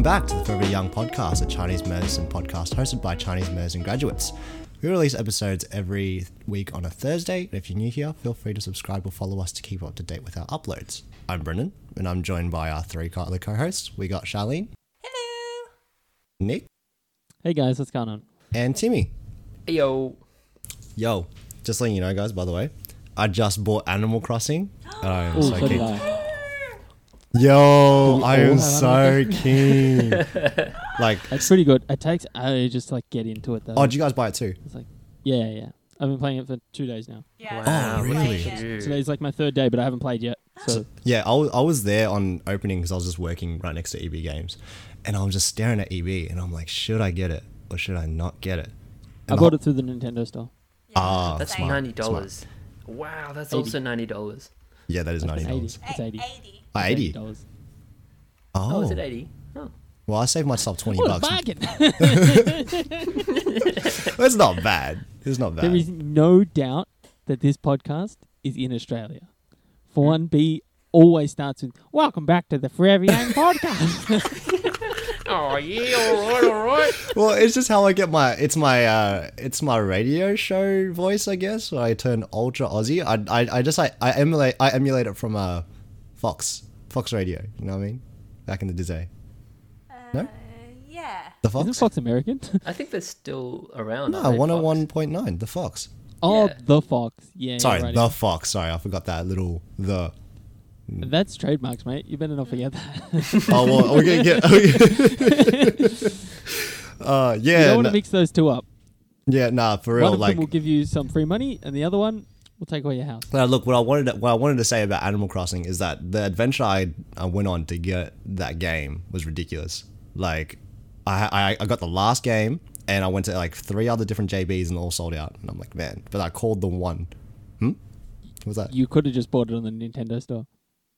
Welcome back to the Forever Young podcast, a Chinese medicine podcast hosted by Chinese medicine graduates. We release episodes every week on a Thursday, and if you're new here, feel free to subscribe or follow us to keep up to date with our uploads. I'm Brendan, and I'm joined by our three other co-hosts. We got Charlene, Hello. Nick, Hey guys, what's going on? and Timmy. Yo. Yo, just letting you know, guys, by the way, I just bought Animal Crossing. and I am Oh, so so did keen. I. Yo, I am so keen. like, It's pretty good. It takes ages to like get into it though. oh, did you guys buy it too? It's like, yeah, yeah. I've been playing it for two days now. Yeah. Wow, I'm really? Today's like my third day, but I haven't played yet. So Yeah, I was, I was there on opening because I was just working right next to EB Games, and I was just staring at EB, and I'm like, should I get it or should I not get it? I bought the- it through the Nintendo store. Yeah, Ah, That's same. smart. ninety dollars. Wow, that's 80. also ninety dollars. Yeah, that is ninety It's 80. dollars. It's 80. Eighty. Eighty. dollars. Oh, Oh, is it eighty? Oh. well, I saved myself twenty What a bucks. bargain! It's not bad. It's not bad. there is no doubt that this podcast is in Australia. For one, B always starts with "Welcome back to the Forever Young podcast." Oh yeah, all right, all right. well, it's just how I get my. It's my. uh It's my radio show voice, I guess. Where I turn ultra Aussie. I. I, I just. I, I emulate. I emulate it from uh, Fox. Fox Radio. You know what I mean? Back in the day. No? Uh, yeah. The Isn't Fox. Fox American? I think they're still around. No, aren't they, one hundred Fox? one point nine. The Fox. oh, Yeah. the Fox. Yeah. Sorry, right. the Fox. Sorry, I forgot that little the. That's trademarks, mate. You better not forget that. Oh well, we're gonna get. uh, you yeah, don't want to no- mix those two up. yeah, nah, for real. one of like, them will give you some free money, and the other one will take away your house. Now, look, what I wanted to, what I wanted to say about Animal Crossing is that the adventure I, I went on to get that game was ridiculous. Like, I, I I got the last game and I went to like three other different JBs and all sold out. And I'm like, man, but I called the one. Hmm. What was that? You could have just bought it on the Nintendo store.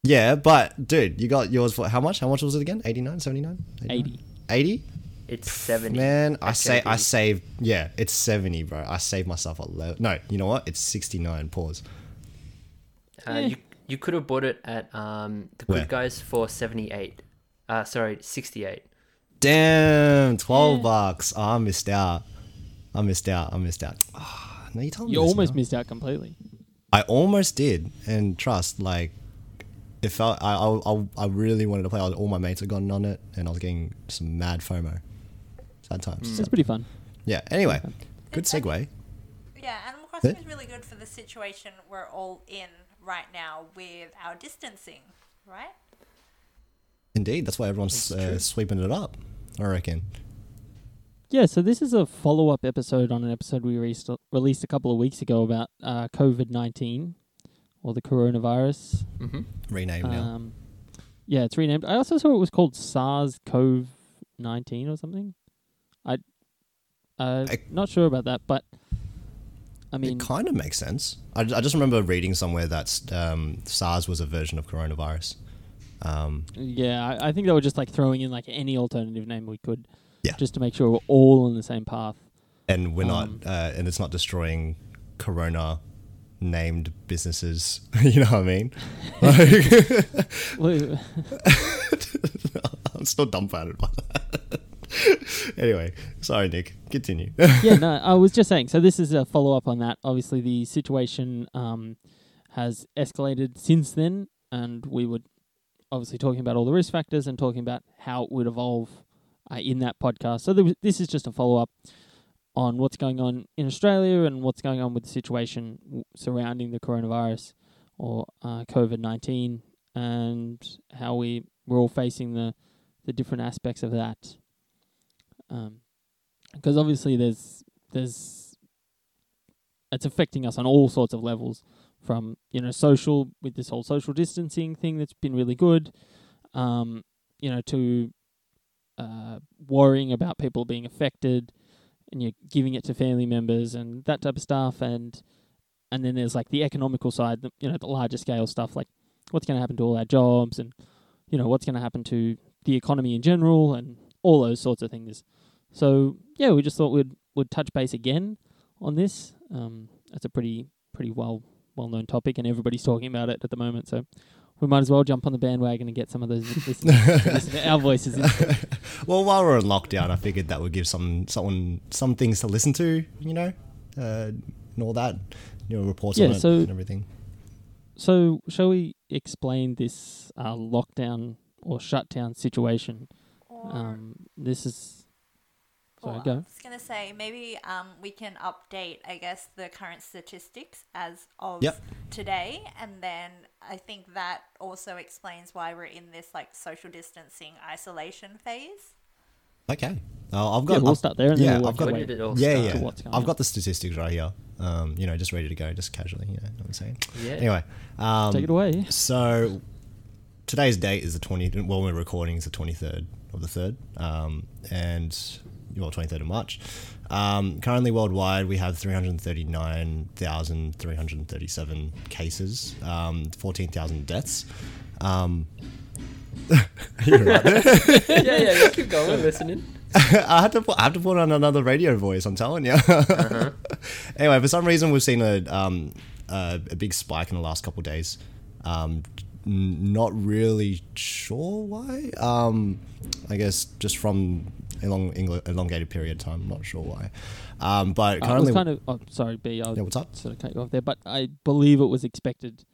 Yeah, but dude, you got yours for how much? How much was it again? 89, 79? 80. 80? It's seventy. Man, I say I saved. Yeah, it's 70, bro. I saved myself a lot. No, you know what? It's 69. Pause. Uh, you you could have bought it at um the Where? Good Guys for seventy eight. Uh, sorry, sixty eight. Damn, 12 Yeah. bucks. Oh, I missed out. I missed out. I missed out. Ah, no, you told me You this almost now. missed out completely. I almost did. And trust, like, it felt, I, I, I, I really wanted to play. All my mates had gotten on it, and I was getting some mad FOMO. Sad times. It's pretty fun. Yeah, anyway, Okay. good segue. Yeah. Animal Crossing Yeah. is really good for the situation we're all in right now with our distancing, right? Indeed, that's why everyone's uh, sweeping it up, I reckon. Yeah, so this is a follow up episode on an episode we released, released a couple of weeks ago about uh, COVID 19 or the coronavirus. Mm-hmm. Rename now. Um, yeah, it's renamed. I also saw it was called SARS CoV 19 or something. Uh, I- not sure about that, but I mean, it kind of makes sense. I, I just remember reading somewhere that um, SARS was a version of coronavirus. Um, Yeah, I, I think they were just like throwing in like any alternative name we could, Yeah. just to make sure we're all on the same path. and we're Um, not uh, and it's not destroying corona named businesses you know what i mean like i'm still dumbfounded by that anyway sorry nick continue yeah, no, I was just saying. So this is a follow up on that. Obviously, the situation um, has escalated since then, and we were obviously talking about all the risk factors and talking about how it would evolve uh, in that podcast. So there was, this is just a follow up on what's going on in Australia and what's going on with the situation w- surrounding the coronavirus or uh, COVID nineteen, and how we we're all facing the the different aspects of that. Um, because obviously there's there's it's affecting us on all sorts of levels from you know social with this whole social distancing thing that's been really good um you know to uh worrying about people being affected and you're giving it to family members and that type of stuff. And and then there's like the economical side the, you know the larger scale stuff like what's going to happen to all our jobs and you know what's going to happen to the economy in general and all those sorts of things so yeah, we just thought we'd would touch base again on this. Um, it's a pretty pretty well well known topic, and everybody's talking about it at the moment. So we might as well jump on the bandwagon and get some of those listeners to listen to our voices. Well, while we're in lockdown, I figured that would give some someone some things to listen to, you know, uh, and all that, you know, reports Yeah, on it and everything. So, shall we explain this uh, lockdown or shutdown situation? Um, this is. Sorry, or I go. was gonna say maybe um, we can update, I guess, the current statistics as of Yep. today, and then I think that also explains why we're in this like social distancing isolation phase. Okay, uh, I've got. Yeah, we'll I've- start there and yeah, then we'll I've got our When it all yeah, to yeah. I've on. got the statistics right here. Um, you know, just ready to go, just casually. You know, what I'm saying. Yeah. Anyway, um, Take it away. So today's date is the 20. Well, we're recording is the 23rd of the third, um, and well, 23rd of March. Um, currently, worldwide, we have 339,337 cases, um, 14,000 deaths. Um, you're right yeah, yeah, yeah. Keep going. We're listening. I had to put, I have to put on another radio voice. I'm telling you. anyway, for some reason, we've seen a um, a, a big spike in the last couple of days. Um, n- not really sure why. Um, I guess just from long engl- elongated period of time. I'm not sure why. Um, but I was kind of. Oh, sorry, B. I yeah. What's up? sort of cut you off there, but I believe it was expected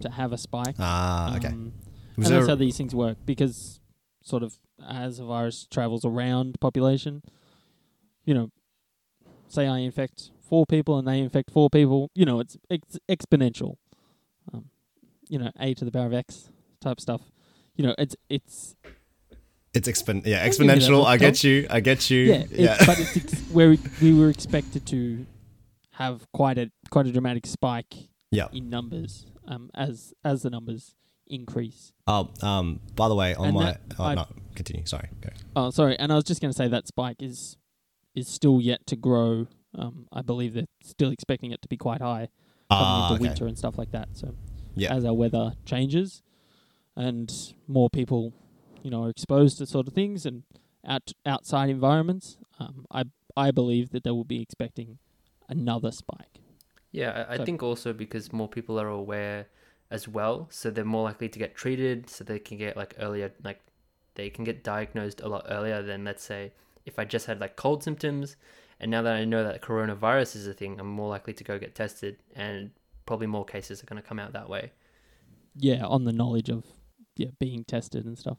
to have a spike. Ah, okay. Um, Was and that's how these things work because, sort of, as a virus travels around population, you know, say I infect four people and they infect four people, you know, it's it's exponential. Um, you know, a to the power of x type stuff. You know, it's it's it's expon- yeah, give me that exponential. I get you. I get you. yeah, Yeah. It's, but it's ex- where we, we were expected to have quite a quite a dramatic spike Yeah. in numbers um, as as the numbers increase. Oh, um, by the way, on And my that- oh, I- no, continue. Sorry. Go. Oh, sorry, and I was just going to say that spike is is still yet to grow. Um, I believe they're still expecting it to be quite high coming Ah, into okay. winter and stuff like that. So Yeah. as our weather changes and more people, you know, are exposed to sort of things and out outside environments, um, I I believe that they will be expecting another spike. Yeah, I, I think also because more people are aware as well, so they're more likely to get treated, so they can get like earlier, like they can get diagnosed a lot earlier than let's say if I just had like cold symptoms, and now that I know that coronavirus is a thing, I'm more likely to go get tested, and probably more cases are going to come out that way. yeah, on the knowledge of yeah being tested and stuff.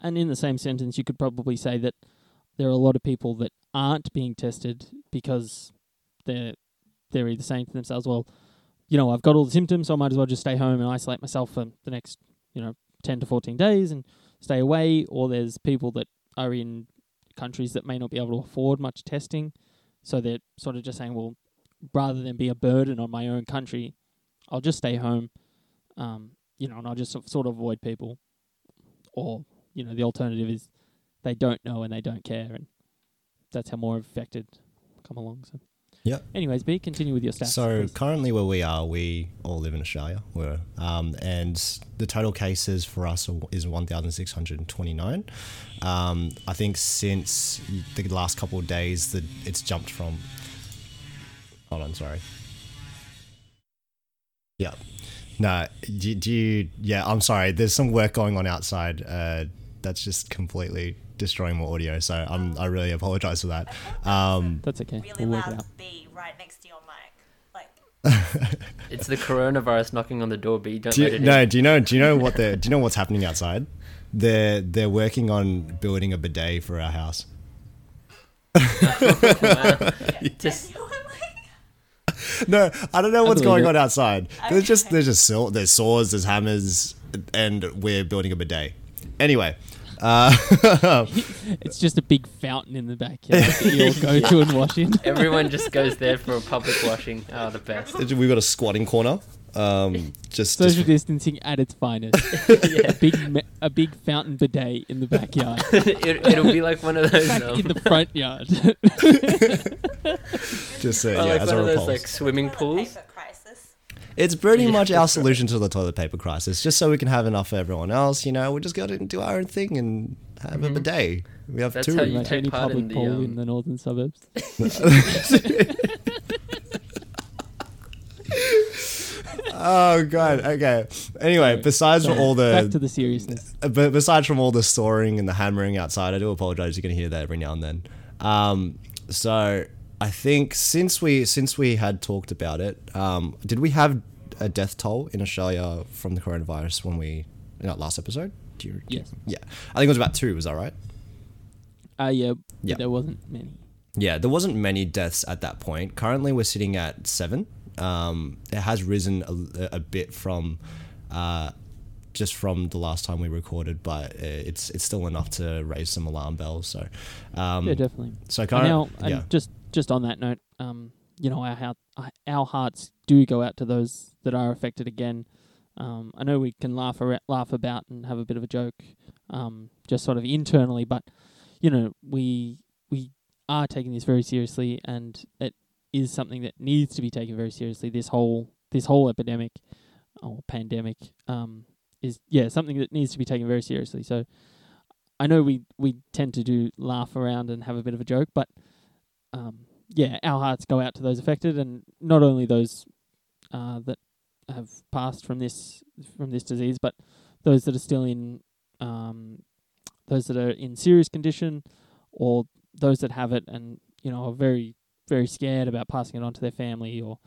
And in the same sentence, you could probably say that there are a lot of people that aren't being tested because they're they're either saying to themselves, "Well, you know, I've got all the symptoms, so I might as well just stay home and isolate myself for the next you know ten to fourteen days and stay away." Or there's people that are in countries that may not be able to afford much testing, so they're sort of just saying, "Well, rather than be a burden on my own country, I'll just stay home." um, you know, and I'll just sort- of avoid people. Or, you know, the alternative is they don't know and they don't care, and that's how more affected come along. So, Yep. Anyways, B, continue with your stats. So please. currently, where we are, we all live in Australia. We're, um, and the total cases for us is one thousand six hundred twenty-nine. Um, I think since the last couple of days, that it's jumped from. Hold on, sorry. Yeah. No, do, do you? Yeah, I'm sorry. There's some work going on outside. Uh, that's just completely destroying my audio. So I'm. I really apologize for that. Um, that's okay. Really we'll work it loud out. B right next to your mic. Like It's the coronavirus knocking on the door, but you don't Do let you, it no, in. do you know? Do you know what they Do you know what's happening outside? They're they're working on building a bidet for our house. Wow. Just No, I don't know what's going it. on outside. There's just there's just saw, there's saws, there's hammers, and we're building a bidet. Anyway, uh, It's just a big fountain in the backyard that you all go to and wash in. everyone just goes there for a public washing. Oh, the best. we've got a squatting corner. Um, just, Social just distancing at its finest. yeah. a big, me- a big fountain bidet in the backyard, it, it'll be like one of those. back Um, in the front yard. just uh, yeah, like as one of those repulse. like swimming toilet pools. Paper crisis. It's pretty Yeah, much our that's right. solution to the toilet paper crisis. Just so we can have enough for everyone else, you know, we just got to do our own thing and have a Mhm. bidet. We have That's two. how you like take part public in the, pool um, in the northern suburbs. oh god. Okay. Anyway, besides So, all back the to the seriousness. but besides from all the sawing and the hammering outside, I do apologize. You're gonna hear that every now and then. Um, so I think since we since we had talked about it, um, did we have a death toll in Australia from the coronavirus when we in that last episode? Do you, do you- Yes. yeah, I think it was about two. Was that right? Uh, yeah, Yeah. there wasn't many. Yeah, there wasn't many deaths at that point. Currently, we're sitting at seven. Um, it has risen a, a bit from uh, just from the last time we recorded, but it's it's still enough to raise some alarm bells. So, um, yeah, definitely. so And, current, now, yeah, just just on that note, um, you know, our our hearts do go out to those that are affected again. Um, I know we can laugh ar- laugh about and have a bit of a joke, um, just sort of internally, but you know, we we are taking this very seriously, and it is something that needs to be taken very seriously. This whole this whole epidemic or pandemic um, is yeah something that needs to be taken very seriously. So I know we we tend to do laugh around and have a bit of a joke, but um, yeah, our hearts go out to those affected, and not only those uh, that have passed from this from this disease, but those that are still in um, those that are in serious condition, or those that have it and you know are very very scared about passing it on to their family, or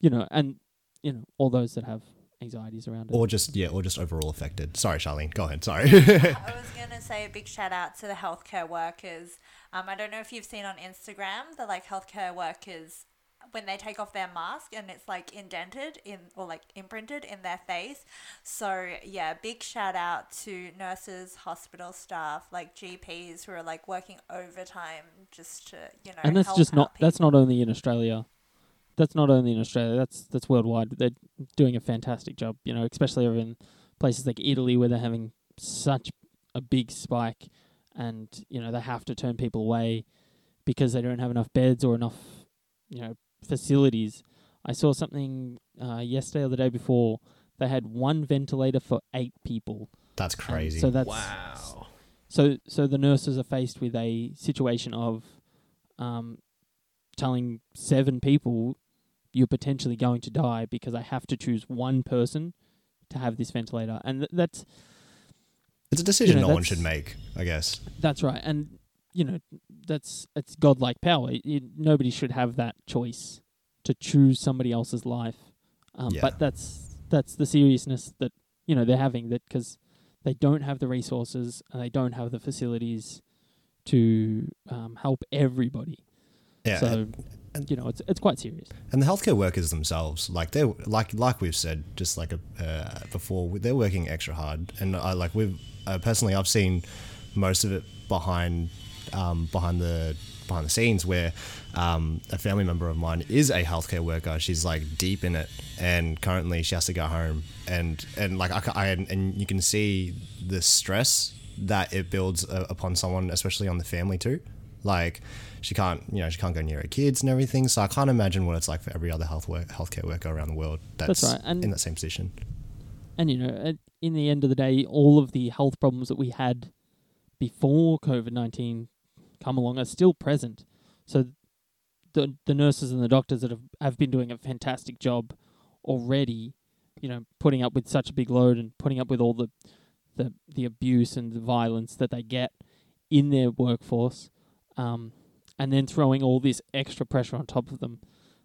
you know, and you know all those that have anxieties around it. or just yeah, or just overall affected. Sorry, Charlene, go ahead. Sorry. I was going to say a big shout out to the healthcare workers. Um, I don't know if you've seen on Instagram the like healthcare workers when they take off their mask and it's like indented in or like imprinted in their face. So yeah, big shout out to nurses, hospital staff, like GPs who are like working overtime just to you know. and that's help just not out that's not only in Australia. That's not only in Australia. That's that's worldwide. They're doing a fantastic job. You know, especially over in places like Italy where they're having such a big spike, and you know they have to turn people away because they don't have enough beds or enough, you know, facilities. I saw something uh, yesterday or the day before. They had one ventilator for eight people. That's And crazy. So that's wow. so so the nurses are faced with a situation of um, telling seven people you're potentially going to die because I have to choose one person to have this ventilator, and th- that's it's a decision you know, no one should make, I guess. that's right, and you know that's it's godlike power. It, nobody should have that choice to choose somebody else's life, um, Yeah. but that's that's the seriousness that you know they're having that because they don't have the resources and they don't have the facilities to um, help everybody. Yeah. so and- you know it's it's quite serious. and the healthcare workers themselves like they're like like we've said just like a, uh, before they're working extra hard. And i like we've uh, personally i've seen most of it behind um, behind the behind the scenes where um, a family member of mine is a healthcare worker. She's like deep in it. And currently she has to go home. And and like i, I and you can see the stress that it builds uh, upon someone especially on the family too. Like she can't you know she can't go near her kids and everything. So i can't imagine what it's like for every other health work, healthcare worker around the world that's, That's right, and- in that same position. And you know, in the end of the day, all of the health problems that we had before COVID nineteen come along are still present. So the the nurses and the doctors that have, have been doing a fantastic job already, you know, putting up with such a big load and putting up with all the the, the abuse and the violence that they get in their workforce, um, and then throwing all this extra pressure on top of them.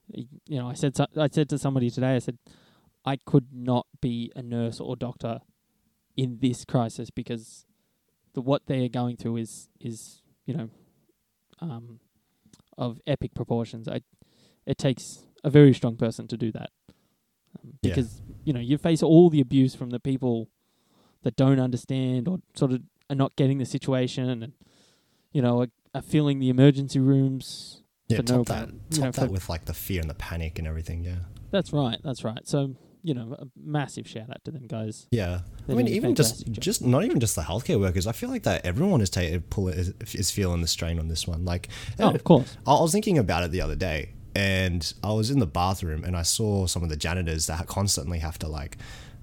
You know, I said so, I said to somebody today, I said, I could not be a nurse or doctor in this crisis because the what they are going through is is you know um, of epic proportions. I it takes a very strong person to do that um, Yeah. because you know you face all the abuse from the people that don't understand or sort of are not getting the situation and you know are, are filling the emergency rooms yeah top no that top know, that with like the fear and the panic and everything yeah that's right that's right so you know a massive shout out to them guys yeah They're I mean, even just job. just not even just the healthcare workers. I feel like that everyone is ta- pull is, is feeling the strain on this one. Like, oh of course I I was thinking about it the other day, and I was in the bathroom, and I saw some of the janitors that constantly have to like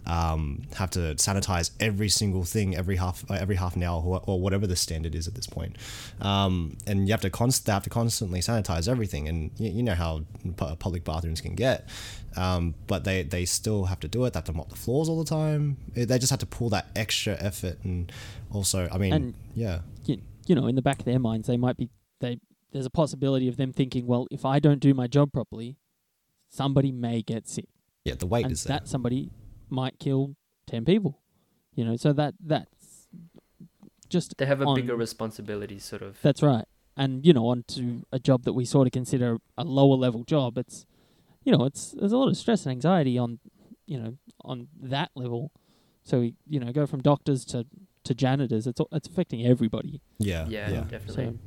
um, have to sanitize every single thing every half uh, every half an hour or, or whatever the standard is at this point. Um, and you have to const- they have to constantly sanitize everything, and you, you know how pu- public bathrooms can get. Um, but they, they still have to do it. They have to mop the floors all the time. It- They just have to pull that extra effort, and also, I mean, And- yeah, you, you know, in the back of their minds, they might be they. There's a possibility of them thinking, well, if I don't do my job properly, somebody may get sick, yeah, the weight and is there. that somebody might kill ten people. You know, so that that's just They have a on- bigger responsibility, sort of. That's right. And you know, onto a job that we sort of consider a lower level job, it's you know, it's there's a lot of stress and anxiety on you know on that level. So we you know go from doctors to to janitors. It's it's affecting everybody. yeah, Yeah, yeah, definitely.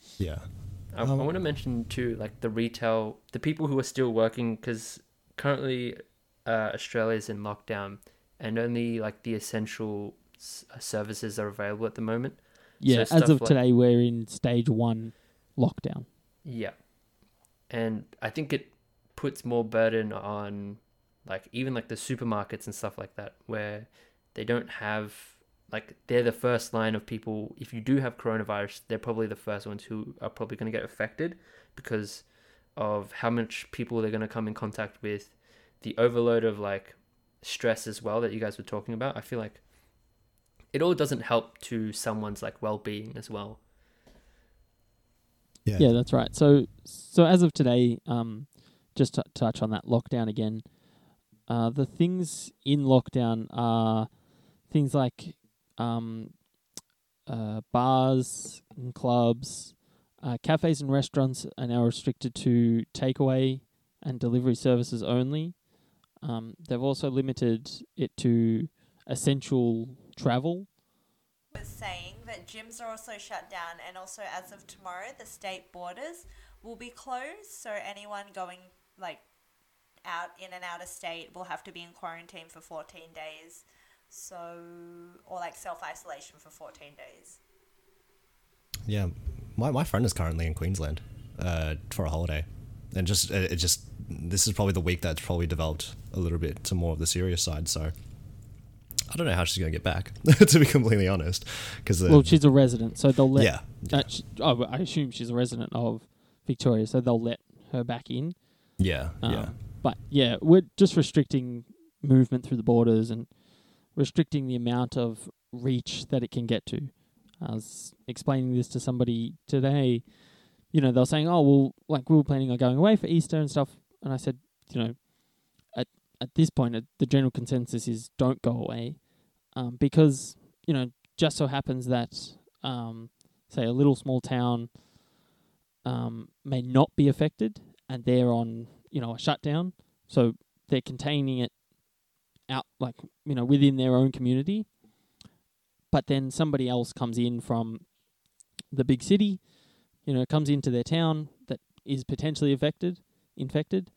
So yeah. I, Um, I want to mention too, like the retail, the people who are still working, because currently uh, Australia is in lockdown, and only like the essential s- uh, services are available at the moment. yeah, So as of like- today, we're in stage one lockdown. Yeah, and I think it puts more burden on, like even like the supermarkets and stuff like that, where they don't have like they're the first line of people. If you do have coronavirus, they're probably the first ones who are probably going to get affected because of how much people they're going to come in contact with, the overload of like stress as well that you guys were talking about. I feel like it all doesn't help to someone's like well-being as well. Yeah. Yeah, that's right. So so as of today, um, just to touch on that lockdown again. Uh, the things in lockdown are things like um, uh, bars and clubs, uh, cafes and restaurants are now restricted to takeaway and delivery services only. Um, they've also limited it to essential travel. was saying that gyms are also shut down, and also as of tomorrow, the state borders will be closed. So anyone going like out in and out of state will have to be in quarantine for 14 days. So, or like self isolation for 14 days. Yeah, my, my friend is currently in Queensland uh, for a holiday, and just it, it just this is probably the week that's probably developed a little bit to more of the serious side. So I don't know how she's gonna get back, to be completely honest, because Well, she's a resident, so they'll let yeah, Uh, sh oh, I assume she's a resident of Victoria, so they'll let her back in. yeah, Um, yeah, But yeah, we're just restricting movement through the borders and restricting the amount of reach that it can get to. I was explaining this to somebody today. You know, they were saying, "Oh, well, like we were planning on going away for Easter and stuff," and I said, "You know, at at this point, uh, the general consensus is don't go away, um, because you know, just so happens that, um, say, a little small town um, may not be affected, and they're on, you know, a shutdown, so they're containing it out, like you know, within their own community. But then somebody else comes in from the big city, you know, comes into their town that is potentially affected, infected,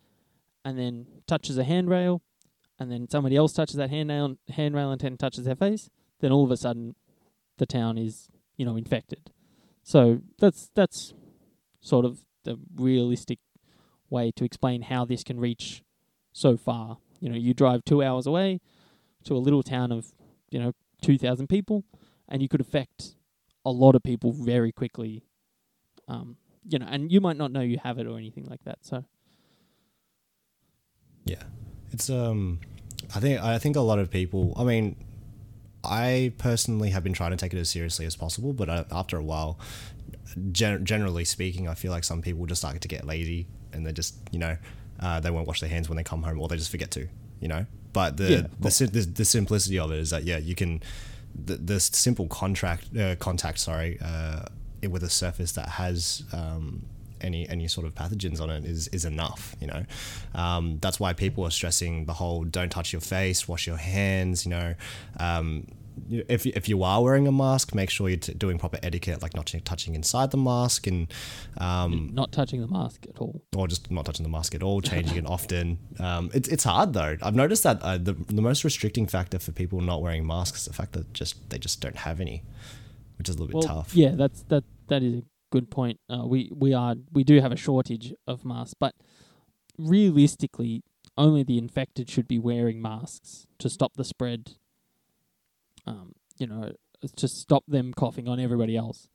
and then touches a handrail, and then somebody else touches that handrail, handrail and then touches their face. Then all of a sudden, the town is, you know, infected. So that's that's sort of the realistic way to explain how this can reach so far. You know, you drive two hours away to a little town of, you know, 2,000 people, and you could affect a lot of people very quickly. Um, you know, and you might not know you have it or anything like that. So, yeah. It's um, I think I think a lot of people. I mean, I personally have been trying to take it as seriously as possible, but uh, after a while, gen- generally speaking, I feel like some people just start to get lazy and they just, you know, uh, they won't wash their hands when they come home or they just forget to, you know. But the Yeah, the, sim- the the simplicity of it is that yeah, you can the, the simple contract uh, contact, sorry, uh, with a surface that has um, any any sort of pathogens on it is is enough. You know, um, that's why people are stressing the whole don't touch your face, wash your hands. You know, um, if if you are wearing a mask, make sure you're t- doing proper etiquette, like not t- touching inside the mask and um, not touching the mask at all. or just not touching the mask at all, changing it often. Um, it's it's hard though. I've noticed that uh, the the most restricting factor for people not wearing masks is the fact that just they just don't have any, which is a little bit Well, tough. yeah, that's that. That is a good point. Uh, we we are we do have a shortage of masks, but realistically, only the infected should be wearing masks to stop the spread. Um, you know, to stop them coughing on everybody else.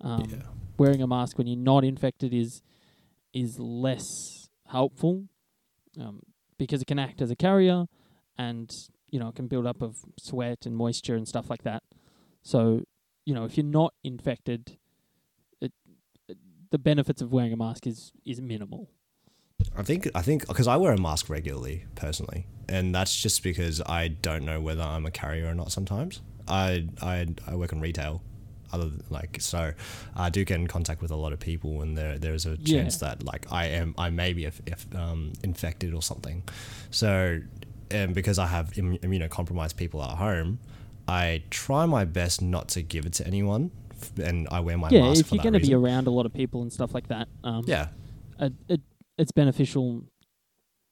Um, yeah. Wearing a mask when you're not infected is is less helpful um, because it can act as a carrier, and you know it can build up of sweat and moisture and stuff like that. So you know if you're not infected, the benefits of wearing a mask is is minimal. I think I think because I wear a mask regularly personally, and that's just because I don't know whether I'm a carrier or not. Sometimes I I I work in retail, other than, like so I do get in contact with a lot of people, and there there is a Yeah. chance that like I am I may be if, if um, infected or something. So and because I have Im- immunocompromised people at home, I try my best not to give it to anyone, and I wear my yeah, mask if for you're going to be around a lot of people and stuff like that, um, yeah, it, it it's beneficial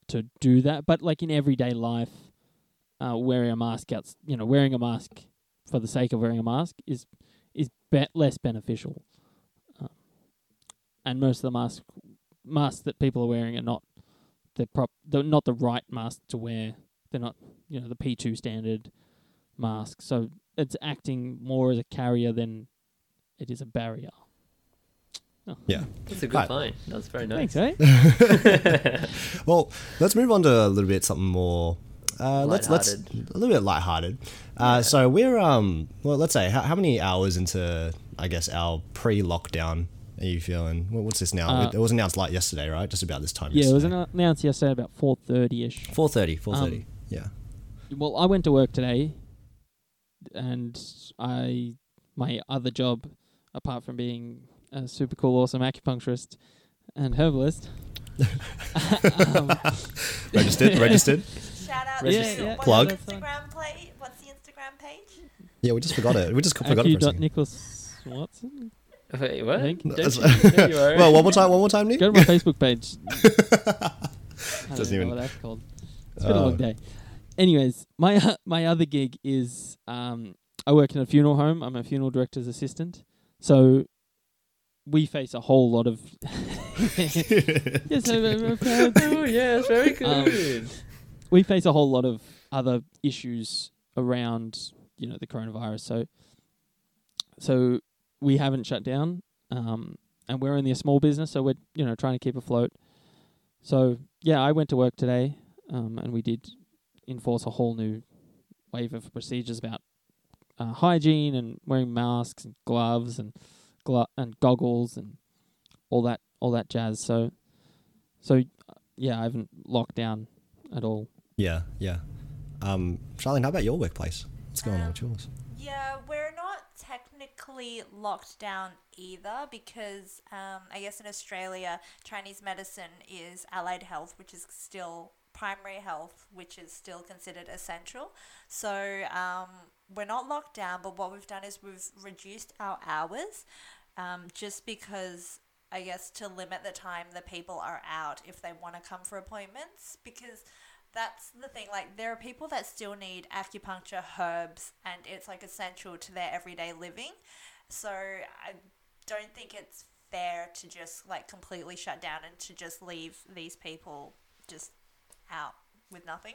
to do that. But like in everyday life, uh, wearing a mask out, you know, wearing a mask for the sake of wearing a mask is is be- less beneficial. Um, and most of the mask masks that people are wearing are not the prop, they're not the right mask to wear. They're not, you know, the P two standard mask. So it's acting more as a carrier than it is a barrier. Oh. yeah. That's a good Right. line. That was very nice. Thanks, eh? Well, let's move on to a little bit something more. Uh, let's let's a little bit lighthearted. Uh, So we're um well, let's say how, how many hours into I guess our pre-lockdown are you feeling? What- What's this now? Uh, it, it was announced like yesterday, right? Just about this time. Yeah, it was announced yesterday about four thirty ish. Four thirty. Four thirty. Um, yeah. Well, I went to work today, and I my other job, apart from being a super cool, awesome acupuncturist and herbalist, um, Registered. registered. Shout out Yeah, to yeah. what's Plug. the Instagram page. What's the Instagram page? Yeah, we just forgot it. We just forgot it for a second. Nicholas Watson. Wait, what? Think. Don't you, you well, one more time. One more time, Nick. Go to my Facebook page. I don't Doesn't know even- what that's called. It's been a Oh. long day. Anyways, my my other gig is um, I work in a funeral home. I'm a funeral director's assistant. So we face a whole lot of yes, oh yes, very Um, good. we face a whole lot of other issues around you know the coronavirus. So so we haven't shut down, um, and we're only a small business, so we're you know trying to keep afloat. So yeah, I went to work today, um, and we did enforce a whole new wave of procedures about uh, hygiene and wearing masks and gloves and glo- and goggles and all that all that jazz. So so yeah, I haven't locked down at all. Yeah, yeah. Um, Charlene, how about your workplace? What's going on with yours? Yeah, we're not technically locked down either because um, I guess in Australia, Chinese medicine is allied health, which is still primary health, which is still considered essential. So um, we're not locked down, but what we've done is we've reduced our hours um, just because. I guess to limit the time the people are out if they want to come for appointments because that's the thing. Like, there are people that still need acupuncture, herbs, and it's like essential to their everyday living. So, I don't think it's fair to just like completely shut down and to just leave these people just out with nothing.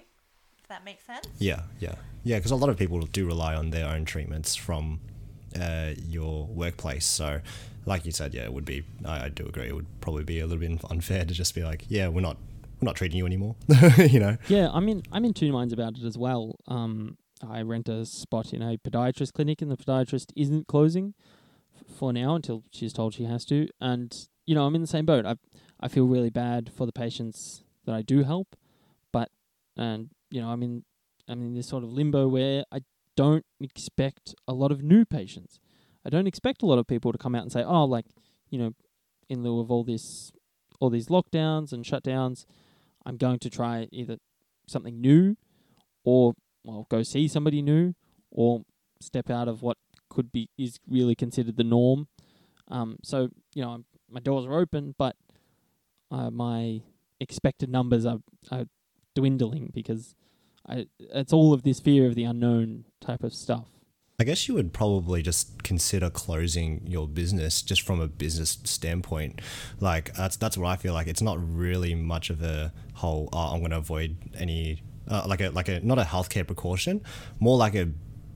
If that makes sense. Yeah, yeah, yeah. Because a lot of people do rely on their own treatments from uh, your workplace. So, like you said, yeah, it would be. I, I do agree. It would probably be a little bit unfair to just be like, yeah, we're not, we're not treating you anymore. you know. Yeah, I'm in I'm in two minds about it as well. Um, I rent a spot in a podiatrist clinic, and the podiatrist isn't closing f- for now until she's told she has to. And you know, I'm in the same boat. I I feel really bad for the patients that I do help, but and you know, I'm in I'm in this sort of limbo where I don't expect a lot of new patients. I don't expect a lot of people to come out and say, "Oh, like you know, in lieu of all this, all these lockdowns and shutdowns." I'm going to try either something new or well go see somebody new or step out of what could be is really considered the norm. Um, so you know I'm, my doors are open, but uh, my expected numbers are, are dwindling because I it's all of this fear of the unknown type of stuff. I guess you would probably just consider closing your business just from a business standpoint. Like that's that's what I feel like. It's not really much of a whole. Oh, I'm going to avoid any uh, like a like a not a healthcare precaution, more like a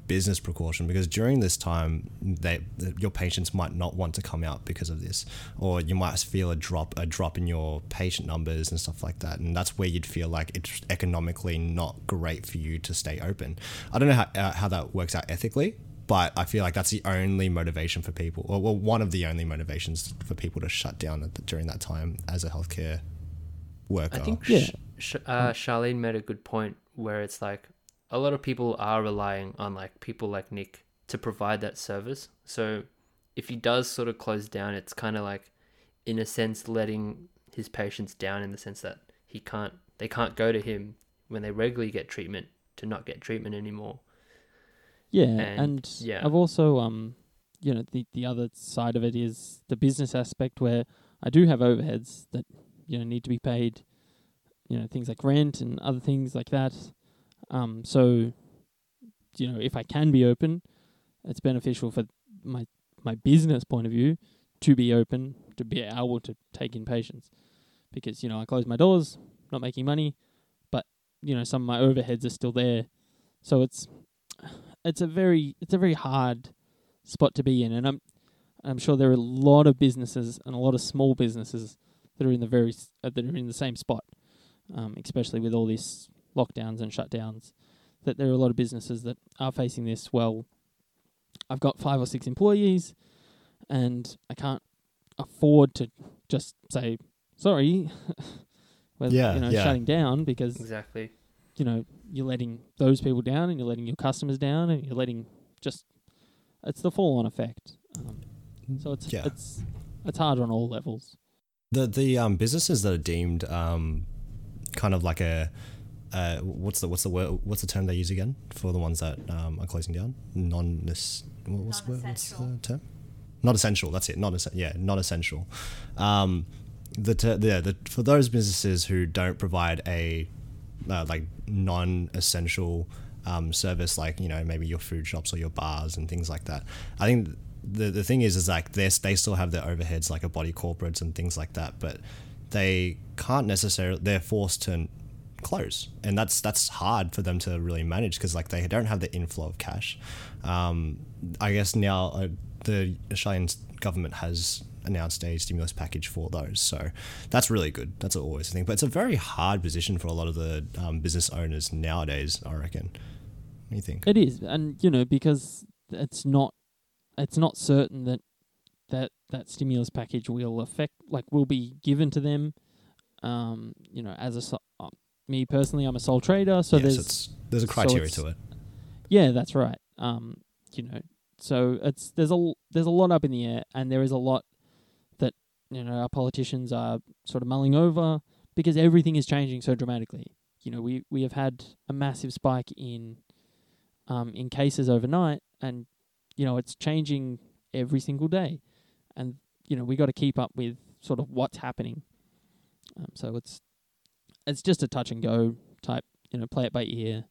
business precaution because during this time they your patients might not want to come out because of this or you might feel a drop a drop in your patient numbers and stuff like that and that's where you'd feel like it's economically not great for you to stay open i don't know how, uh, how that works out ethically but I feel like that's the only motivation for people, or well, one of the only motivations for people to shut down the, during that time as a healthcare worker. I think Yeah. Sh- Sh- uh, Charlene made a good point where it's like a lot of people are relying on like people like Nick to provide that service. So if he does sort of close down, it's kind of like, in a sense, letting his patients down in the sense that he can't, they can't go to him when they regularly get treatment to not get treatment anymore. Yeah, And, and, yeah. I've also um, you know, the the other side of it is the business aspect where I do have overheads that you know need to be paid, you know, things like rent and other things like that. Um, so you know, if I can be open, it's beneficial for my my business point of view to be open to be able to take in patients. Because you know I close my doors, not making money, but you know some of my overheads are still there, so it's it's a very it's a very hard spot to be in, and I'm I'm sure there are a lot of businesses and a lot of small businesses that are in the very uh, that are in the same spot, um, especially with all these lockdowns and shutdowns. That there are a lot of businesses that are facing this. Well, I've got five or six employees, and I can't afford to just say sorry. we're Yeah, you know yeah. shutting down because Exactly. you know you're letting those people down and you're letting your customers down and you're letting just it's the fall on effect um, so it's Yeah. it's it's hard on all levels the the um, businesses that are deemed um, kind of like a uh, what's the what's the word what's the term they use again for the ones that um, are closing down? Non what's the word? What's the term? Not essential that's it not essen- yeah not essential. Um, the, ter- the the for those businesses who don't provide a uh, like non-essential um, service like you know maybe your food shops or your bars and things like that i think the the thing is is like they they still have their overheads like a body corporates and things like that but they can't necessarily they're forced to close. And that's that's hard for them to really manage because like they don't have the inflow of cash. Um, i guess now uh, the australian government has announced a stimulus package for those. So that's really good. That's always a thing. But it's a very hard position for a lot of the um, business owners nowadays i reckon. What do you think? It is. And you know because it's not it's not certain that that that stimulus package will affect like will be given to them um you know as a me personally i'm a sole trader so yes, there's it's, there's a so criteria it's- to it Yeah, that's right. Um, you know, so it's there's a there's a lot up in the air, and there is a lot that you know our politicians are sort of mulling over because everything is changing so dramatically. You know, we we have had a massive spike in um in cases overnight, and you know it's changing every single day, and you know we got to keep up with sort of what's happening. Um, so it's it's just a touch and go type, you know, play it by ear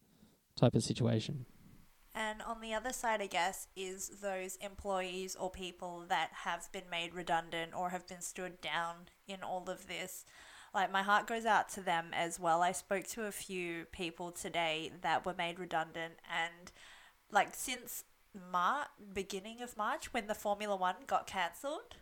type of situation. And on the other side, I guess, is those employees or people that have been made redundant or have been stood down in all of this. Like, my heart goes out to them as well. I spoke to a few people today that were made redundant, and like, since March, beginning of March, when the Formula One got cancelled,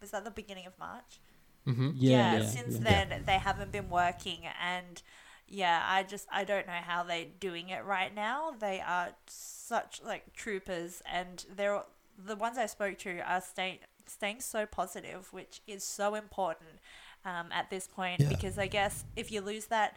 was that the beginning of March? Mm-hmm. Yeah, yeah, since yeah. then they haven't been working and yeah i just i don't know how they're doing it right now they are such like troopers and they're the ones i spoke to are staying staying so positive which is so important um, at this point Yeah. because i guess if you lose that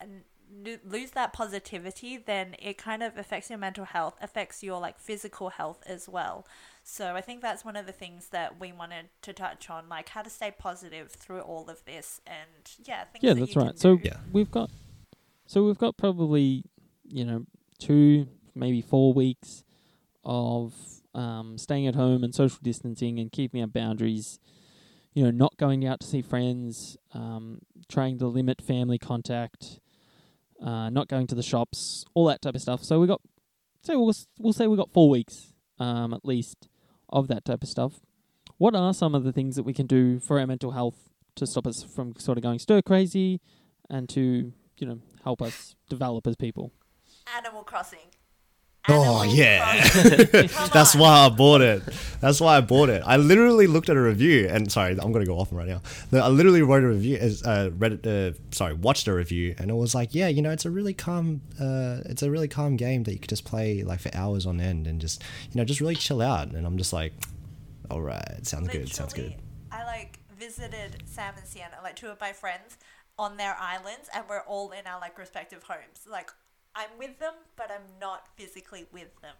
and lo- lose that positivity then it kind of affects your mental health affects your like physical health as well so I think that's one of the things that we wanted to touch on, like how to stay positive through all of this, and yeah, things Yeah, that that's you right. So. Yeah. we've got, so we've got probably, you know, two maybe four weeks of um, staying at home and social distancing and keeping our boundaries. You know, not going out to see friends, um, trying to limit family contact, uh, not going to the shops, all that type of stuff. So we got so we'll we'll say we got four weeks, um, at least of that type of stuff. What are some of the things that we can do for our mental health to stop us from sort of going stir crazy, and to you know help us develop as people? Animal Crossing. Oh, yeah. That's why I bought it. That's why I bought it. I literally looked at a review, and sorry, I'm gonna go off right now. I literally wrote a review, uh, read it, uh, sorry, watched a review, and it was like, yeah, you know, it's a really calm, uh, it's a really calm game that you could just play like for hours on end, and just, you know, just really chill out. And I'm just like, all right, sounds good, sounds good. I like visited Sam and Sienna, like two of my friends, on their islands, and we're all in our like respective homes. Like I'm with them, but I'm not physically with them.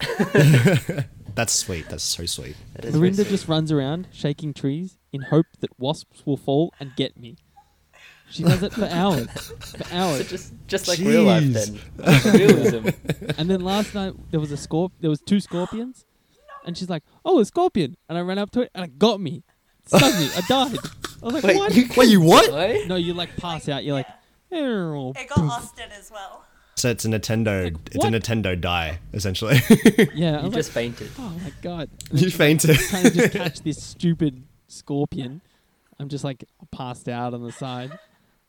That's sweet. That's so sweet. That is Lorinda sweet. just runs around shaking trees in hope that wasps will fall and get me. She does it for hours, for So hours. just just like real life Jeez. then. Realism. And then last night there was a scorp. There was two scorpions, and she's like, "Oh, a scorpion!" And I ran up to it, and it got me, stung me. I died. I was like, Wait, "What?" you- Wait, you what? No, you like pass out. You're like, "Oh, it got Austin as well. So it's a Nintendo. Like, it's a? Nintendo die essentially. yeah." I You was just like, fainted. "Oh my god!" you fainted. Trying to just catch this stupid scorpion. I'm just like passed out on the side.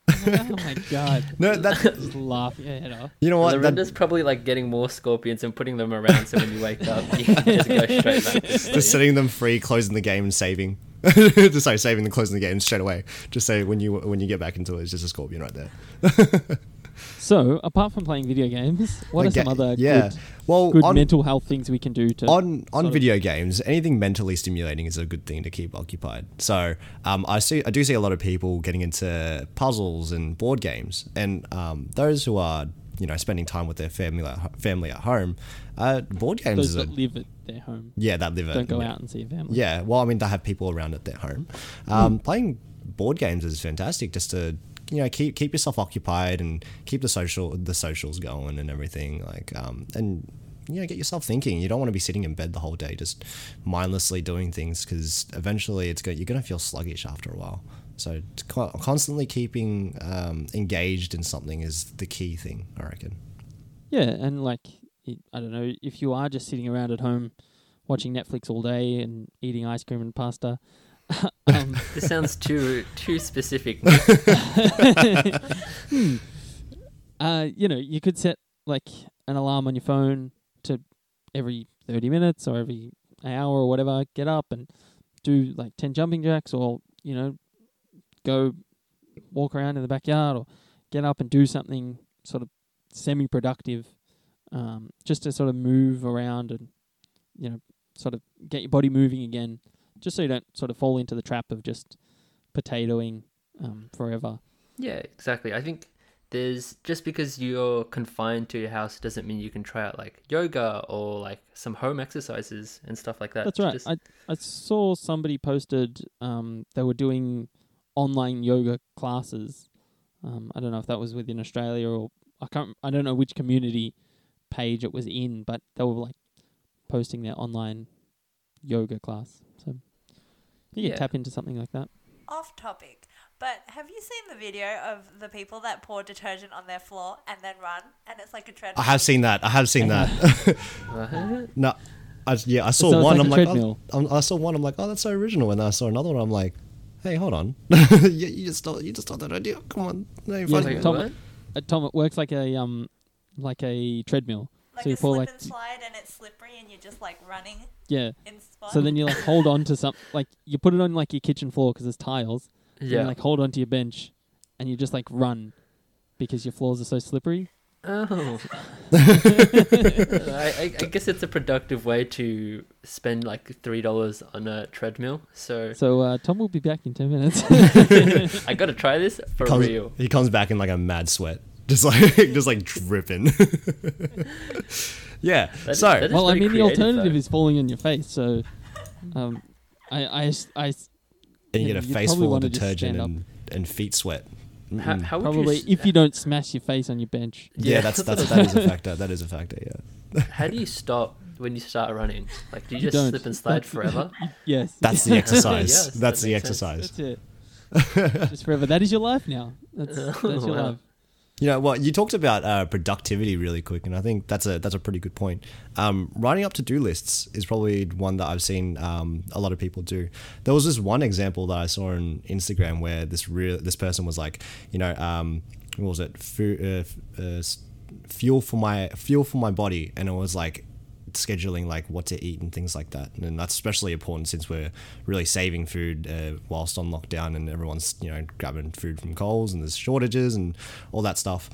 Oh my god! No, that's Just laughing your head off. You know what? That- Lorinda's probably like getting more scorpions and putting them around so when you wake up, you can just go straight back to sleep. just setting them free, closing the game, and saving. just sorry, saving and closing the game straight away. Just say when you when you get back into it, it's just a scorpion right there. So, apart from playing video games, what are some other yeah. good, well, good on, mental health things we can do to on on sort of- video games, anything mentally stimulating is a good thing to keep occupied. So um, I see, I do see a lot of people getting into puzzles and board games, and um, those who are you know spending time with their family at, family at home, uh, board games those is a, that live at their home yeah that live at- don't go yeah. out and see a family. Yeah, well, I mean, they have people around at their home. Um, Playing board games is fantastic, just to you know keep keep yourself occupied and keep the social the socials going and everything. Like, um, and you know, get yourself thinking. You don't want to be sitting in bed the whole day just mindlessly doing things because eventually it's go- you're gonna feel sluggish after a while. So it's constantly keeping um, engaged in something is the key thing, I reckon. Yeah, and like it, I don't know if you are just sitting around at home watching Netflix all day and eating ice cream and pasta. um, This sounds too too specific. hmm, uh, you know, you could set like an alarm on your phone to every 30 minutes or every hour or whatever, get up and do like 10 jumping jacks or, you know, go walk around in the backyard or get up and do something sort of semi productive um, just to sort of move around and, you know, sort of get your body moving again, just so you don't sort of fall into the trap of just potatoing um, forever. Yeah, exactly. I think there's just because you're confined to your house doesn't mean you can try out like yoga or like some home exercises and stuff like that. That's right. Just- I I saw somebody posted um they were doing online yoga classes. Um I don't know if that was within Australia or I can't I don't know which community page it was in, but they were like posting their online yoga class. So you can Yeah. tap into something like that. Off topic, but have you seen the video of the people that pour detergent on their floor and then run, and it's like a treadmill? I have seen that. I have seen that. No, I, yeah, I saw So one. like I'm like, oh, I'm- I saw one. I'm like, oh, that's so original. And then I saw another one. I'm like, hey, hold on, you, you just stole, you just stole that idea. Come on, no, you're Yeah, funny. Wait, Tom- what? Uh, Tom, it works like a um like a treadmill. like so you a pour slip like and slide, and it's slippery, and you're just like running yeah. in spot. So then you like hold on to some like you put it on like your kitchen floor because there's tiles. and Yeah. you like hold onto your bench and you just like run because your floors are so slippery. Oh. I, I, I guess it's a productive way to spend like three dollars on a treadmill. So So uh, Tom will be back in ten minutes. I gotta try this for comes, real. He comes back in like a mad sweat, just like just like dripping. yeah. That- so that is well, I pretty mean the alternative though. is falling on your face. So um, i i and you yeah, get a you'd face full of detergent and, and feet sweat. Mm-hmm. How, Mm-mm. how would probably you, s- if you don't smash your face on your bench. yeah, Yeah, that's that's that's a factor. That is a factor. Yeah. How do you stop when you start running? Like, do you You just don't. slip and slide forever? Yes, That's the exercise. Yes, that's that the makes sense. exercise. That's it. Just forever. That is your life now. That's that's your Wow. life. You know, well, you talked about uh, productivity really quick, and I think that's a that's a pretty good point. Um, writing up to do lists is probably one that I've seen um, a lot of people do. There was this one example that I saw on Instagram where this real this person was like, you know, um, what was it, Fu- uh, f- uh, fuel for my fuel for my body, and it was like scheduling like what to eat and things like that and that's especially important since we're really saving food uh, whilst on lockdown and everyone's you know grabbing food from Coles and there's shortages and all that stuff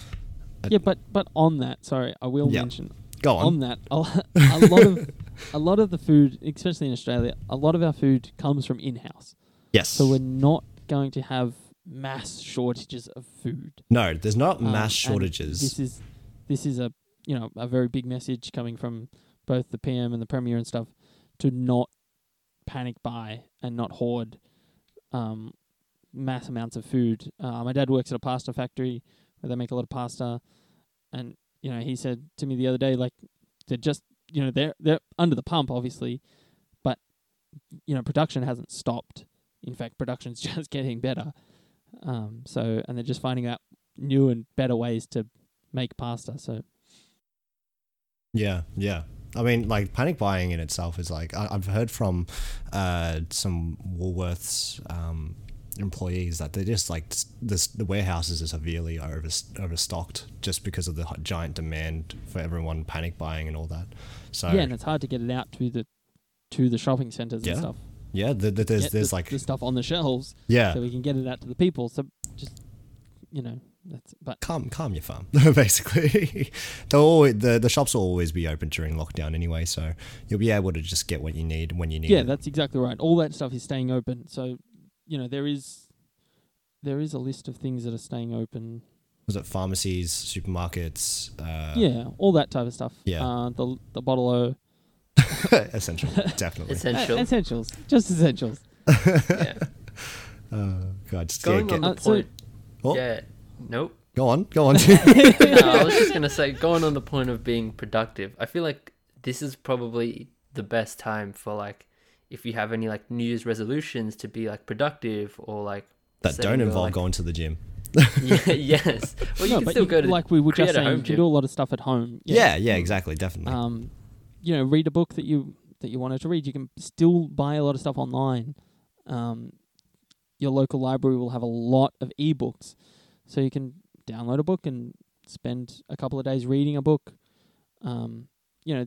Yeah, but but on that, sorry, I will Yeah. mention go on, on that a, lot of a lot of the food, especially in Australia, a lot of our food comes from in-house. yes So we're not going to have mass shortages of food. no there's not Um, mass and shortages This is this is a you know a very big message coming from both the PM and the Premier and stuff to not panic buy and not hoard um, mass amounts of food. Uh, my dad works at a pasta factory where they make a lot of pasta, and you know he said to me the other day like they're just you know they're they're under the pump obviously, but you know production hasn't stopped. In fact, production's just getting better. Um, so and they're just finding out new and better ways to make pasta. So Yeah, yeah. I mean, like panic buying in itself is like I, I've heard from uh, some Woolworths um, employees that they're just like this, the warehouses are severely over, overstocked just because of the giant demand for everyone panic buying and all that. So yeah, and it's hard to get it out to the to the shopping centres Yeah. and stuff. yeah, th- th- there's Get there's the, like the stuff on the shelves yeah. so we can get it out to the people. So just you know that's but Calm, calm your farm. Basically, they'll always, the the shops will always be open during lockdown anyway, so you'll be able to just get what you need when you need yeah, it. that's exactly right. All that stuff is staying open. So you know there is there is a list of things that are staying open. Was it pharmacies, supermarkets? Uh, yeah, all that type of stuff. yeah. uh, the the bottle o essential, definitely. Essential. essentials, just essentials. yeah. Oh god, just Going get, on get, Uh, the so- point. Oh. Yeah. Nope. go on, go on. no, I was just gonna say, going on the point of being productive. I feel like this is probably the best time for like, if you have any like New Year's resolutions to be like productive or like that don't your, involve like- going to the gym. yeah, yes. Well, you no, can still you- go to like we were just saying, you can do a lot of stuff at home. Yeah, yeah, exactly, definitely. um, you know, read a book that you that you wanted to read. You can still buy a lot of stuff online. Um, your local library will have a lot of ebooks, so you can download a book and spend a couple of days reading a book. Um, you know,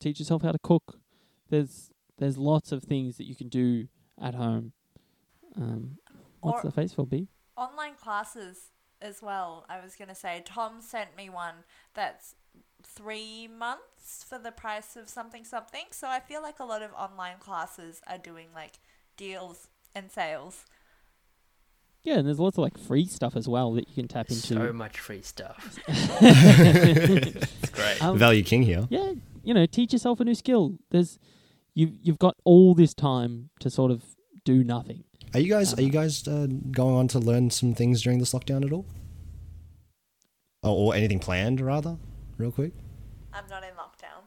teach yourself how to cook. There's there's lots of things that you can do at home. Um, what's Or- the face for B? Online classes as well. I was gonna say Tom sent me one that's three months for the price of something something. So I feel like a lot of online classes are doing like deals and sales. Yeah, and there's lots of like free stuff as well that you can tap into. so much free stuff. it's great. Um, Value king here. yeah, you know, teach yourself a new skill. There's you've you've got all this time to sort of do nothing. Are you guys? Are you Uh-huh. guys uh, going on to learn some things during this lockdown at all? Or, or anything planned, rather, real quick. I'm not in lockdown.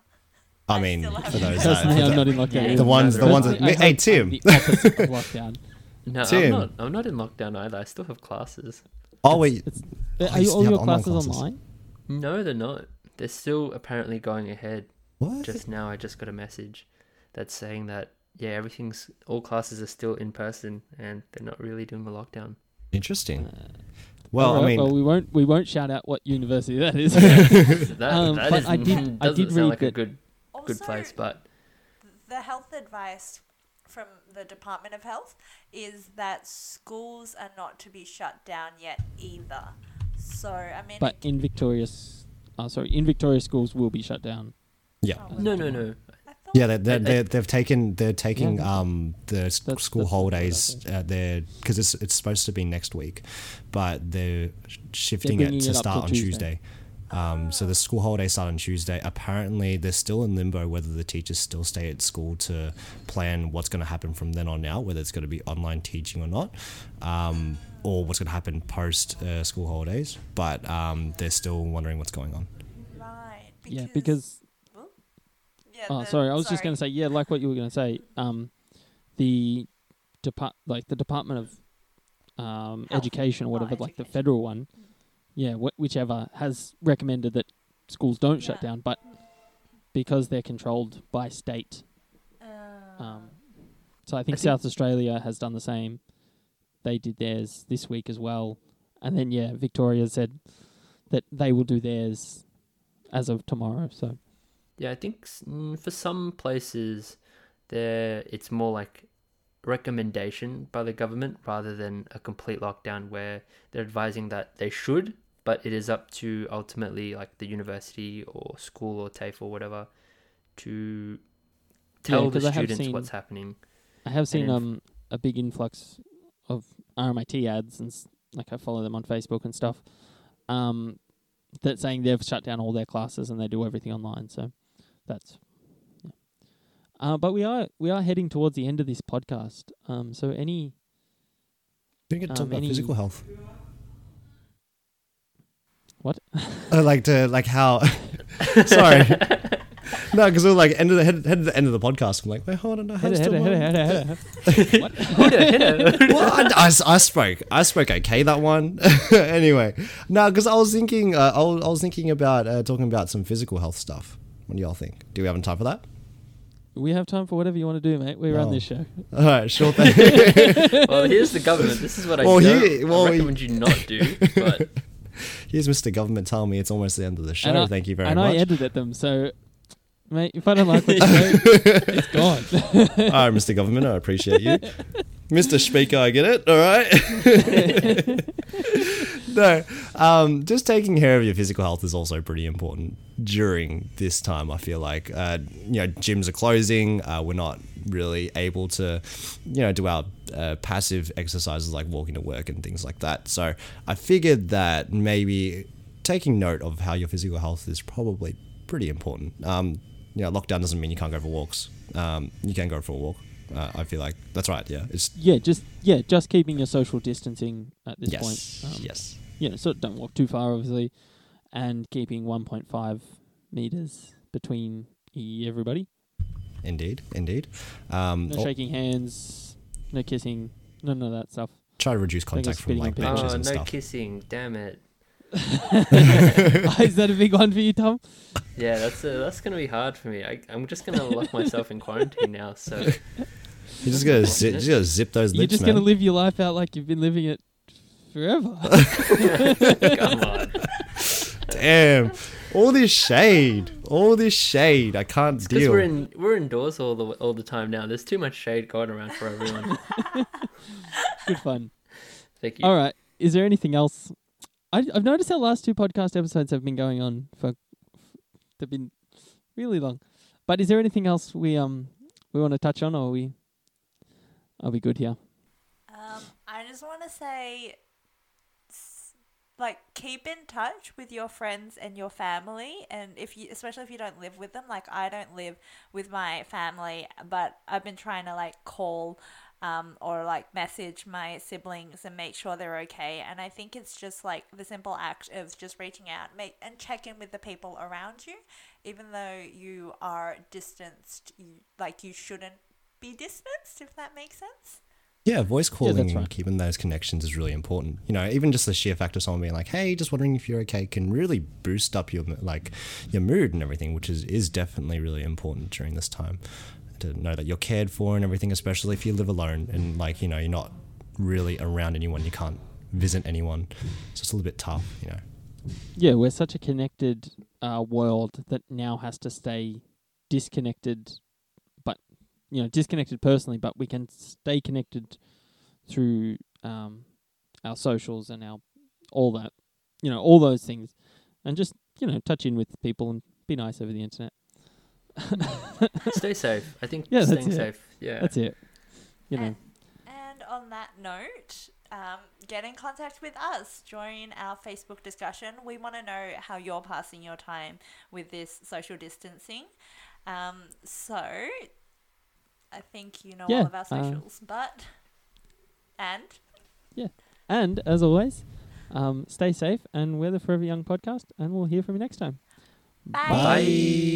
I I mean, still have for those uh, Personally, for I'm the, not in lockdown. The ones, the neither ones. am That, I hey, hope Tim. I'm the opposite of lockdown. No, Tim. I'm not. I'm not in lockdown either. I still have classes. Oh wait, It's, Oh, are you you, all your online classes, classes. online? No, they're not. They're still apparently going ahead. what? Just now, I just got a message that's saying that yeah, everything's all classes are still in person and they're not really doing a lockdown. Interesting. Uh, Well, I mean, well, we won't we won't shout out what university that is. That, Um, that but is- I did- I doesn't did sound read like a that- good Also, good place, but the health advice from the Department of Health is that schools are not to be shut down yet either. So I mean, but in Victoria's, uh, sorry, in Victoria schools will be shut down. yeah, Oh, no, no, no. I yeah. They're, they're, I- I- they're, they've taken they're taking Yeah. um the That's- school that's holidays uh, they're because it's it's supposed to be next week, but they're sh- shifting bringing it to it start on Tuesday. Tuesday. Um, so the school holidays start on Tuesday. Apparently, they're still in limbo whether the teachers still stay at school to plan what's going to happen from then on out, whether it's going to be online teaching or not, um, or what's going to happen post uh, school holidays. But um, they're still wondering what's going on. right. yeah, because yeah, oh, the- sorry, I was just going to say yeah, like what you were going to say. Um, the depart like the Department of um, Health. Education or Oh, whatever, like the federal one, yeah, wh- whichever has recommended that schools don't shut down, but because they're controlled by state, Uh, um, so I think think- South Australia has done the same. They did theirs this week as well, and then yeah, Victoria said that they will do theirs as of tomorrow. So Yeah, I think mm, for some places, there it's more like recommendation by the government rather than a complete lockdown where they're advising that they should, but it is up to ultimately like the university or school or TAFE or whatever to tell the 'cause I have students seen- what's happening. I have seen um a big influx of RMIT ads and s- like I follow them on Facebook and stuff. Um, that saying they've shut down all their classes and they do everything online. So that's yeah. Uh, but we are we are heading towards the end of this podcast. Um, so any We get to talk Um, about any- physical health. What? I like to like how. Sorry. No, because we're like end of the head, head to the end of the podcast. I'm like, wait, hold on, I have header, still header, one. header, header, header. What? well, I, I s- I spoke. I spoke okay that one. anyway, no, because I was thinking. Uh, I, was, I was thinking about uh, talking about some physical health stuff. What do y'all think? Do we have time for that? We have time for whatever you want to do, mate. We run Oh. this show. All right, sure thing. well, here's the government. This is what I Well, don't he- well, I he- recommend you not do. But Here's Mr. Government telling me it's almost the end of the show. I- Thank you very and much. And I edited them, so mate, if I don't like what you say, it's gone. All right, Mr. Government, I appreciate you. Mr. Speaker, I get it. All right. no, um, just taking care of your physical health is also pretty important during this time. I feel like, uh, you know, gyms are closing. Uh, we're not really able to, you know, do our uh, passive exercises like walking to work and things like that. So I figured that maybe taking note of how your physical health is probably pretty important. Um, you know, lockdown doesn't mean you can't go for walks. Um, you can go for a walk. Uh, I feel like that's right. Yeah, it's yeah, just yeah, just keeping your social distancing at this yes, point. Um, yes. You know, so don't walk too far, obviously, and keeping 1.5 meters between everybody. Indeed, indeed. Um, No oh, shaking hands, no kissing, none of that stuff. try to reduce contact from like benches oh, and no stuff. kissing. Damn it. Is that a big one for you, Tom? Yeah, that's uh, that's gonna be hard for me. I, I'm just gonna lock myself in quarantine now. So You're just gonna zip, just gonna zip those You're lips, just man. gonna live your life out like you've been living it forever. come on. Damn, all this shade, all this shade. I can't Because deal. we're in we're indoors all the all the time now. There's too much shade going around for everyone. Good fun. Thank you. All right. Is there anything else? I, I've noticed our last two podcast episodes have been going on for. They've been really long. But is there anything else we um we want to touch on, or are we are we good here? Um, I just want to say, like, keep in touch with your friends and your family, and if you, especially if you don't live with them. Like, I don't live with my family, but I've been trying to like call, um, or like message my siblings and make sure they're okay. And I think it's just like the simple act of just reaching out, make and check in with the people around you, even though you are distanced. You, like, you shouldn't be distanced, if that makes sense. Yeah, voice calling that's and right. keeping those connections is really important. You know, even just the sheer fact of someone being like, "Hey, just wondering if you're okay," can really boost up your like your mood and everything, which is is definitely really important during this time to know that you're cared for and everything, especially if you live alone and like you know you're not really around anyone, you can't visit anyone. So it's a little bit tough, you know. Yeah, we're such a connected uh, world that now has to stay disconnected, but you know, disconnected personally, but we can stay connected through um, our socials and our all that, you know, all those things, and just you know, touch in with people and be nice over the internet. Stay safe. I think Yeah, that's staying it. safe. Yeah. That's it. You know, And, and on that note, um, get in contact with us. Join our Facebook discussion. We want to know how you're passing your time with this social distancing. Um, so, I think you know Yeah, all of our uh, socials, but and yeah, and as always, um, stay safe and we're the Forever Young podcast, and we'll hear from you next time. bye. Bye.